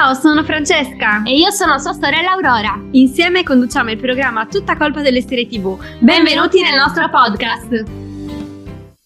Ciao, sono Francesca e io sono sua sorella Aurora. Insieme conduciamo il programma Tutta colpa delle serie TV. Benvenuti nel nostro podcast.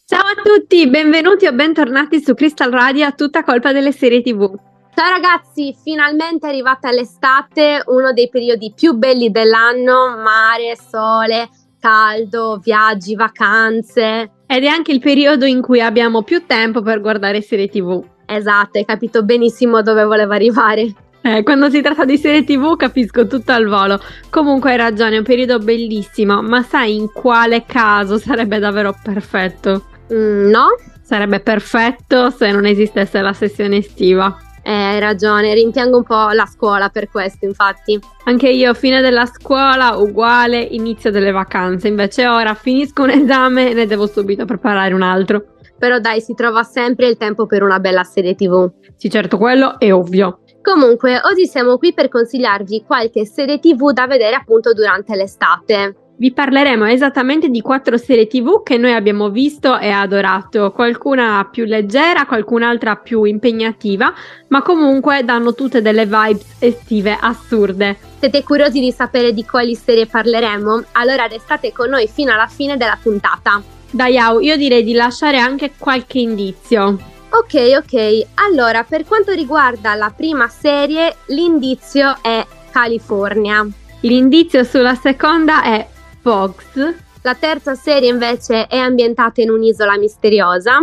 Ciao a tutti, benvenuti o bentornati su Crystal Radio a Tutta colpa delle serie TV. Ciao ragazzi, finalmente è arrivata l'estate, uno dei periodi più belli dell'anno, mare, sole, caldo, viaggi, vacanze. Ed è anche il periodo in cui abbiamo più tempo per guardare serie TV. Esatto, hai capito benissimo dove voleva arrivare. Eh, quando si tratta di serie TV capisco tutto al volo. Comunque hai ragione, è un periodo bellissimo, ma sai in quale caso sarebbe davvero perfetto? Mm, no? Sarebbe perfetto se non esistesse la sessione estiva. Eh, hai ragione, rimpiango un po' la scuola per questo, infatti. Anche io, fine della scuola, uguale, inizio delle vacanze. Invece ora finisco un esame e ne devo subito preparare un altro. Però dai, si trova sempre il tempo per una bella serie TV. Sì, certo, quello è ovvio. Comunque, oggi siamo qui per consigliarvi qualche serie TV da vedere appunto durante l'estate. Vi parleremo esattamente di quattro serie TV che noi abbiamo visto e adorato, qualcuna più leggera, qualcun'altra più impegnativa, ma comunque danno tutte delle vibes estive assurde. Siete curiosi di sapere di quali serie parleremo? Allora restate con noi fino alla fine della puntata. Dai, Au, io direi di lasciare anche qualche indizio. Ok, ok. Allora, per quanto riguarda la prima serie, l'indizio è California. L'indizio sulla seconda è Fox. La terza serie invece è ambientata in un'isola misteriosa.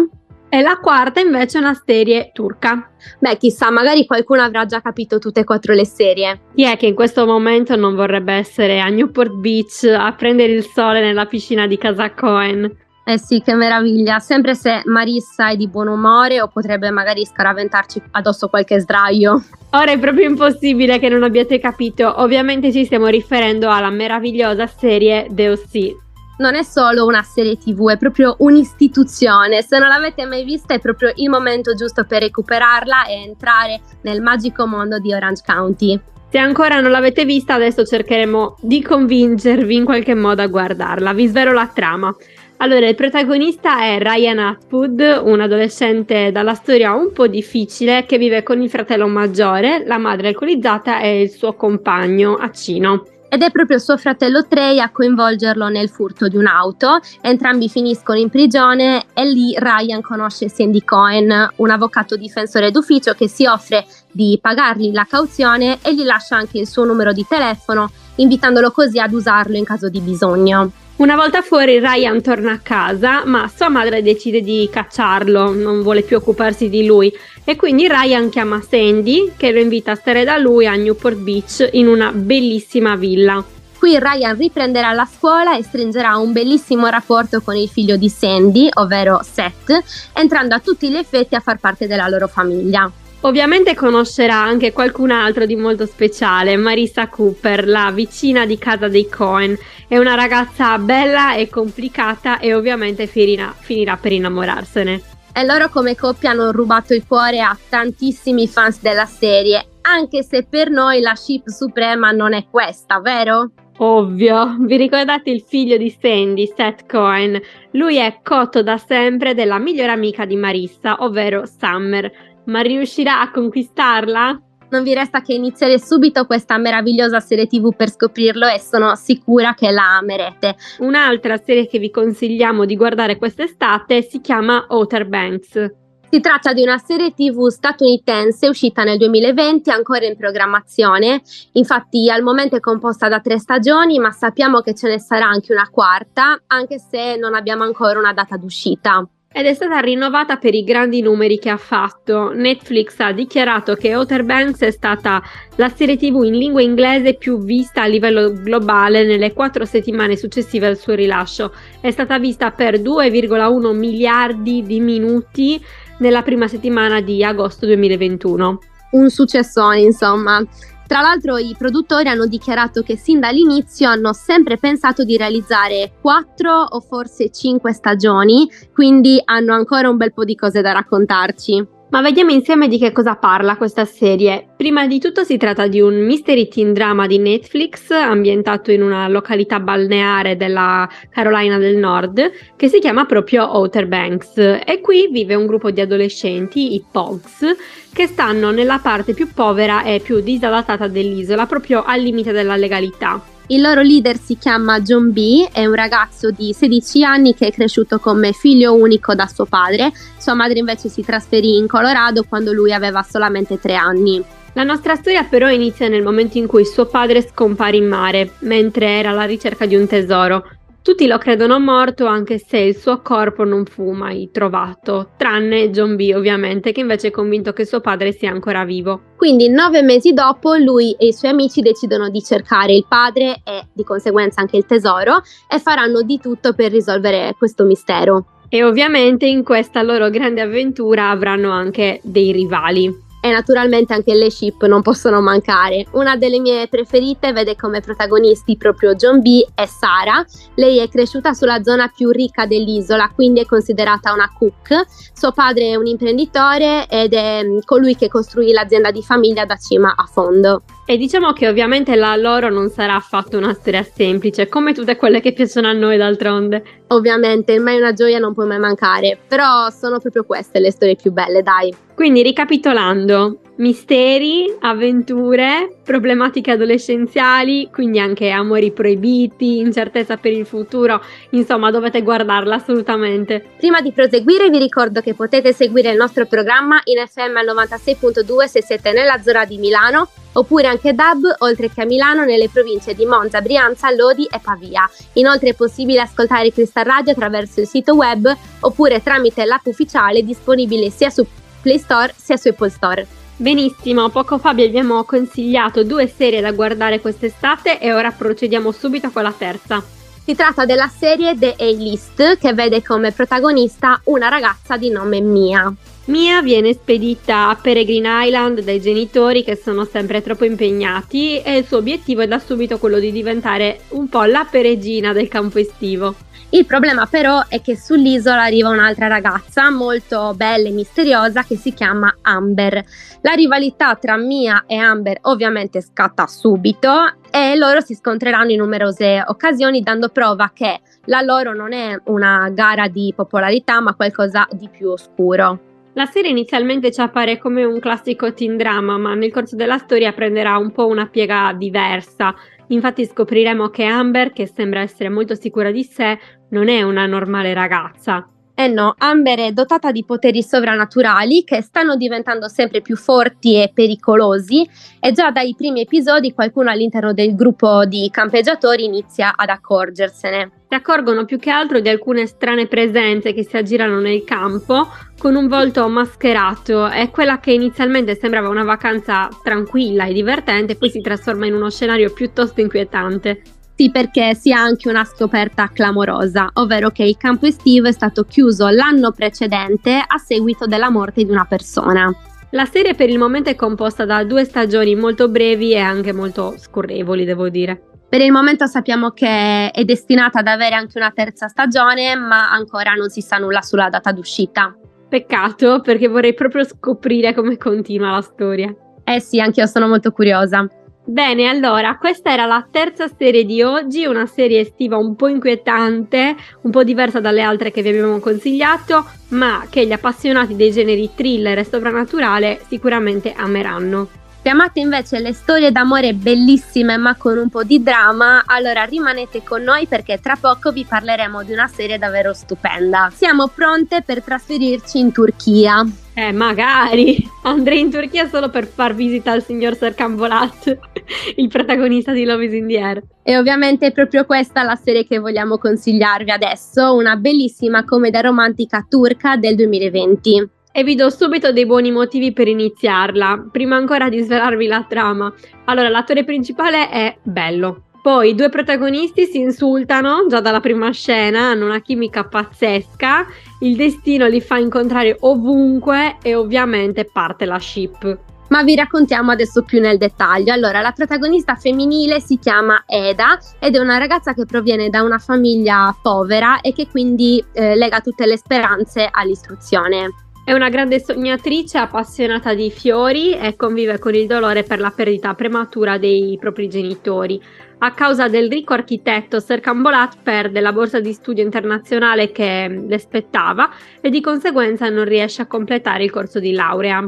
E la quarta invece è una serie turca. Beh, chissà, magari qualcuno avrà già capito tutte e quattro le serie. Chi è che in questo momento non vorrebbe essere a Newport Beach a prendere il sole nella piscina di casa Cohen? Eh sì, che meraviglia. Sempre se Marissa è di buon umore o potrebbe magari scaraventarci addosso qualche sdraio. Ora è proprio impossibile che non abbiate capito. Ovviamente ci stiamo riferendo alla meravigliosa serie The O.C. Non è solo una serie TV, è proprio un'istituzione. Se non l'avete mai vista è proprio il momento giusto per recuperarla e entrare nel magico mondo di Orange County. Se ancora non l'avete vista, adesso cercheremo di convincervi in qualche modo a guardarla. Vi svelo la trama. Allora, il protagonista è Ryan Atwood, un adolescente dalla storia un po' difficile che vive con il fratello maggiore, la madre alcolizzata e il suo compagno Accino. Ed è proprio suo fratello Trey a coinvolgerlo nel furto di un'auto. Entrambi finiscono in prigione e lì Ryan conosce Sandy Cohen, un avvocato difensore d'ufficio che si offre di pagargli la cauzione e gli lascia anche il suo numero di telefono, invitandolo così ad usarlo in caso di bisogno. Una volta fuori Ryan torna a casa, ma sua madre decide di cacciarlo, non vuole più occuparsi di lui e quindi Ryan chiama Sandy che lo invita a stare da lui a Newport Beach in una bellissima villa. Qui Ryan riprenderà la scuola e stringerà un bellissimo rapporto con il figlio di Sandy, ovvero Seth, entrando a tutti gli effetti a far parte della loro famiglia. Ovviamente conoscerà anche qualcun altro di molto speciale, Marissa Cooper, la vicina di casa dei Cohen. È una ragazza bella e complicata e ovviamente finirà, finirà per innamorarsene. E loro come coppia hanno rubato il cuore a tantissimi fans della serie, anche se per noi la ship suprema non è questa, vero? Ovvio, vi ricordate il figlio di Sandy, Seth Cohen? Lui è cotto da sempre della migliore amica di Marissa, ovvero Summer ma riuscirà a conquistarla? Non vi resta che iniziare subito questa meravigliosa serie TV per scoprirlo e sono sicura che la amerete. Un'altra serie che vi consigliamo di guardare quest'estate si chiama Outer Banks. Si tratta di una serie TV statunitense uscita nel 2020, ancora in programmazione. Infatti al momento è composta da tre stagioni, ma sappiamo che ce ne sarà anche una quarta, anche se non abbiamo ancora una data d'uscita ed è stata rinnovata per i grandi numeri che ha fatto. Netflix ha dichiarato che Outer Banks è stata la serie TV in lingua inglese più vista a livello globale nelle quattro settimane successive al suo rilascio. È stata vista per 2,1 miliardi di minuti nella prima settimana di agosto 2021. Un successone, insomma. Tra l'altro i produttori hanno dichiarato che sin dall'inizio hanno sempre pensato di realizzare quattro o forse cinque stagioni, quindi hanno ancora un bel po' di cose da raccontarci. Ma vediamo insieme di che cosa parla questa serie. Prima di tutto si tratta di un mystery teen drama di Netflix ambientato in una località balneare della Carolina del Nord che si chiama proprio Outer Banks e qui vive un gruppo di adolescenti, i Pogs, che stanno nella parte più povera e più disadattata dell'isola, proprio al limite della legalità. Il loro leader si chiama John B, è un ragazzo di 16 anni che è cresciuto come figlio unico da suo padre, sua madre invece si trasferì in Colorado quando lui aveva solamente 3 anni. La nostra storia però inizia nel momento in cui suo padre scompare in mare, mentre era alla ricerca di un tesoro. Tutti lo credono morto anche se il suo corpo non fu mai trovato, tranne John B ovviamente che invece è convinto che suo padre sia ancora vivo. Quindi nove mesi dopo lui e i suoi amici decidono di cercare il padre e di conseguenza anche il tesoro e faranno di tutto per risolvere questo mistero. E ovviamente in questa loro grande avventura avranno anche dei rivali e naturalmente anche le ship non possono mancare. Una delle mie preferite vede come protagonisti proprio John B e Sara. Lei è cresciuta sulla zona più ricca dell'isola, quindi è considerata una cook. Suo padre è un imprenditore ed è mm, colui che costruì l'azienda di famiglia da cima a fondo. E diciamo che ovviamente la loro non sarà affatto una storia semplice, come tutte quelle che piacciono a noi d'altronde. Ovviamente, mai una gioia non può mai mancare, però sono proprio queste le storie più belle, dai. Quindi ricapitolando, misteri, avventure, problematiche adolescenziali, quindi anche amori proibiti, incertezza per il futuro, insomma dovete guardarla assolutamente. Prima di proseguire vi ricordo che potete seguire il nostro programma in FM al 96.2 se siete nella zona di Milano oppure anche DAB, oltre che a Milano, nelle province di Monza, Brianza, Lodi e Pavia. Inoltre è possibile ascoltare Crystal Radio attraverso il sito web oppure tramite l'app ufficiale disponibile sia su Play Store sia su Apple Store. Benissimo, poco fa vi abbiamo consigliato due serie da guardare quest'estate e ora procediamo subito con la terza. Si tratta della serie The A-List che vede come protagonista una ragazza di nome Mia. Mia viene spedita a Peregrine Island dai genitori che sono sempre troppo impegnati e il suo obiettivo è da subito quello di diventare un po' la peregina del campo estivo. Il problema però è che sull'isola arriva un'altra ragazza molto bella e misteriosa che si chiama Amber. La rivalità tra Mia e Amber ovviamente scatta subito e loro si scontreranno in numerose occasioni dando prova che la loro non è una gara di popolarità ma qualcosa di più oscuro. La serie inizialmente ci appare come un classico teen drama, ma nel corso della storia prenderà un po' una piega diversa. Infatti scopriremo che Amber, che sembra essere molto sicura di sé, non è una normale ragazza. Eh no, Amber è dotata di poteri sovrannaturali che stanno diventando sempre più forti e pericolosi e già dai primi episodi qualcuno all'interno del gruppo di campeggiatori inizia ad accorgersene. Si accorgono più che altro di alcune strane presenze che si aggirano nel campo con un volto mascherato e quella che inizialmente sembrava una vacanza tranquilla e divertente poi si trasforma in uno scenario piuttosto inquietante. Sì, perché si ha anche una scoperta clamorosa, ovvero che il campo estivo è stato chiuso l'anno precedente a seguito della morte di una persona. La serie per il momento è composta da due stagioni molto brevi e anche molto scorrevoli, devo dire. Per il momento sappiamo che è destinata ad avere anche una terza stagione, ma ancora non si sa nulla sulla data d'uscita. Peccato, perché vorrei proprio scoprire come continua la storia. Eh sì, anche io sono molto curiosa. Bene, allora, questa era la terza serie di oggi, una serie estiva un po' inquietante, un po' diversa dalle altre che vi abbiamo consigliato, ma che gli appassionati dei generi thriller e sovrannaturale sicuramente ameranno. Se amate invece le storie d'amore bellissime ma con un po' di dramma, allora rimanete con noi perché tra poco vi parleremo di una serie davvero stupenda. Siamo pronte per trasferirci in Turchia. Eh, magari andrei in Turchia solo per far visita al signor Serkan Volat, il protagonista di Love is in the Air. E ovviamente è proprio questa la serie che vogliamo consigliarvi adesso, una bellissima commedia romantica turca del 2020. E vi do subito dei buoni motivi per iniziarla, prima ancora di svelarvi la trama. Allora, l'attore principale è bello. Poi i due protagonisti si insultano già dalla prima scena, hanno una chimica pazzesca, il destino li fa incontrare ovunque e ovviamente parte la ship. Ma vi raccontiamo adesso più nel dettaglio. Allora, la protagonista femminile si chiama Eda ed è una ragazza che proviene da una famiglia povera e che quindi eh, lega tutte le speranze all'istruzione. È una grande sognatrice appassionata di fiori e convive con il dolore per la perdita prematura dei propri genitori. A causa del ricco architetto, Serkan Bolat perde la borsa di studio internazionale che le spettava e di conseguenza non riesce a completare il corso di laurea.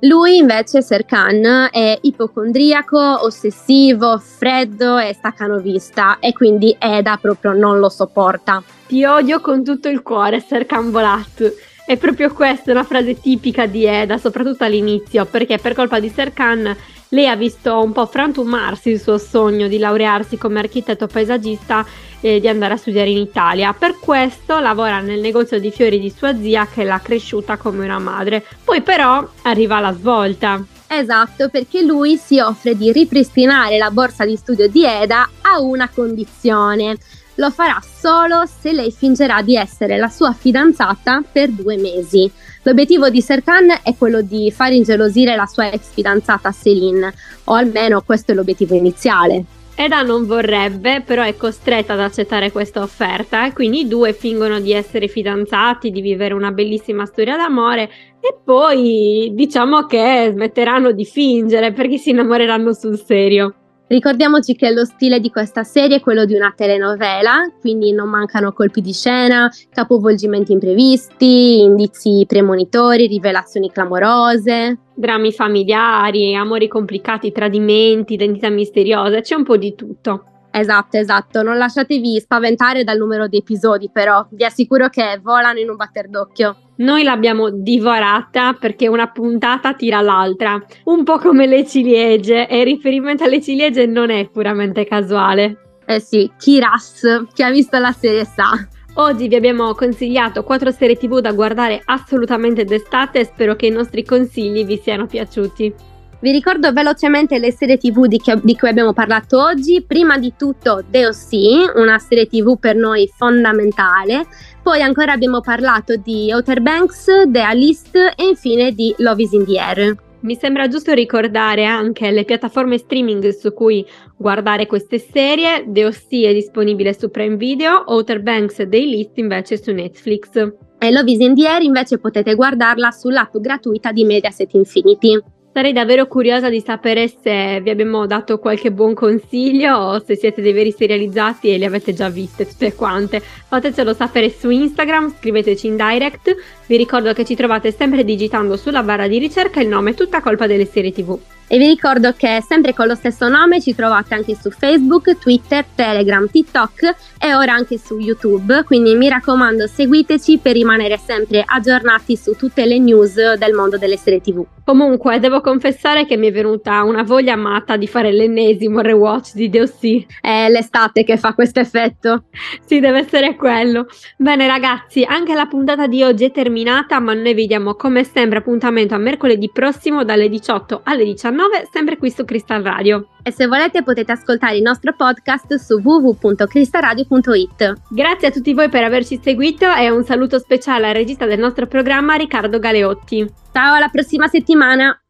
Lui invece, Serkan, è ipocondriaco, ossessivo, freddo e staccanovista e quindi Eda proprio non lo sopporta. Ti odio con tutto il cuore, Serkan Bolat. È proprio questa una frase tipica di Eda, soprattutto all'inizio, perché per colpa di Serkan lei ha visto un po' frantumarsi il suo sogno di laurearsi come architetto paesaggista e di andare a studiare in Italia. Per questo lavora nel negozio di fiori di sua zia che l'ha cresciuta come una madre. Poi però arriva la svolta. Esatto, perché lui si offre di ripristinare la borsa di studio di Eda a una condizione. Lo farà solo se lei fingerà di essere la sua fidanzata per due mesi. L'obiettivo di Serkan è quello di far ingelosire la sua ex fidanzata Celine, o almeno questo è l'obiettivo iniziale. Eda non vorrebbe, però è costretta ad accettare questa offerta e quindi i due fingono di essere fidanzati, di vivere una bellissima storia d'amore e poi diciamo che smetteranno di fingere perché si innamoreranno sul serio. Ricordiamoci che lo stile di questa serie è quello di una telenovela, quindi non mancano colpi di scena, capovolgimenti imprevisti, indizi premonitori, rivelazioni clamorose. Drammi familiari, amori complicati, tradimenti, identità misteriose, c'è un po' di tutto. Esatto, esatto, non lasciatevi spaventare dal numero di episodi, però vi assicuro che volano in un batter d'occhio. Noi l'abbiamo divorata perché una puntata tira l'altra, un po' come le ciliegie, e il riferimento alle ciliegie non è puramente casuale. Eh sì, Kiras, chi ha visto la serie sa. Oggi vi abbiamo consigliato quattro serie tv da guardare assolutamente d'estate e spero che i nostri consigli vi siano piaciuti. Vi ricordo velocemente le serie tv di, che, di, cui abbiamo parlato oggi. Prima di tutto DOC, una serie tv per noi fondamentale. Poi ancora abbiamo parlato di Outer Banks, The Alist e infine di Love is in the Air. Mi sembra giusto ricordare anche le piattaforme streaming su cui guardare queste serie. DOC è disponibile su Prime Video, Outer Banks e The List invece su Netflix. E Love is in the Air invece potete guardarla sull'app gratuita di Mediaset Infinity. Sarei davvero curiosa di sapere se vi abbiamo dato qualche buon consiglio o se siete dei veri serializzati e le avete già viste tutte quante. Fatecelo sapere su Instagram, scriveteci in direct. Vi ricordo che ci trovate sempre digitando sulla barra di ricerca il nome Tutta colpa delle serie TV. E vi ricordo che sempre con lo stesso nome ci trovate anche su Facebook, Twitter, Telegram, TikTok e ora anche su YouTube, quindi mi raccomando seguiteci per rimanere sempre aggiornati su tutte le news del mondo delle serie TV. Comunque, devo confessare che mi è venuta una voglia matta di fare l'ennesimo rewatch di DOC. È l'estate che fa questo effetto. sì, deve essere quello. Bene ragazzi, anche la puntata di oggi è terminata, ma noi vi diamo come sempre appuntamento a mercoledì prossimo dalle 18 alle 19 19, sempre qui su Crystal Radio. E se volete potete ascoltare il nostro podcast su www.cristalradio.it. Grazie a tutti voi per averci seguito e un saluto speciale al regista del nostro programma Riccardo Galeotti. Ciao, alla prossima settimana!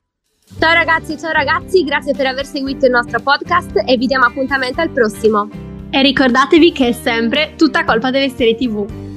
Ciao ragazzi, ciao ragazzi, grazie per aver seguito il nostro podcast e vi diamo appuntamento al prossimo. E ricordatevi che è sempre tutta colpa delle serie TV.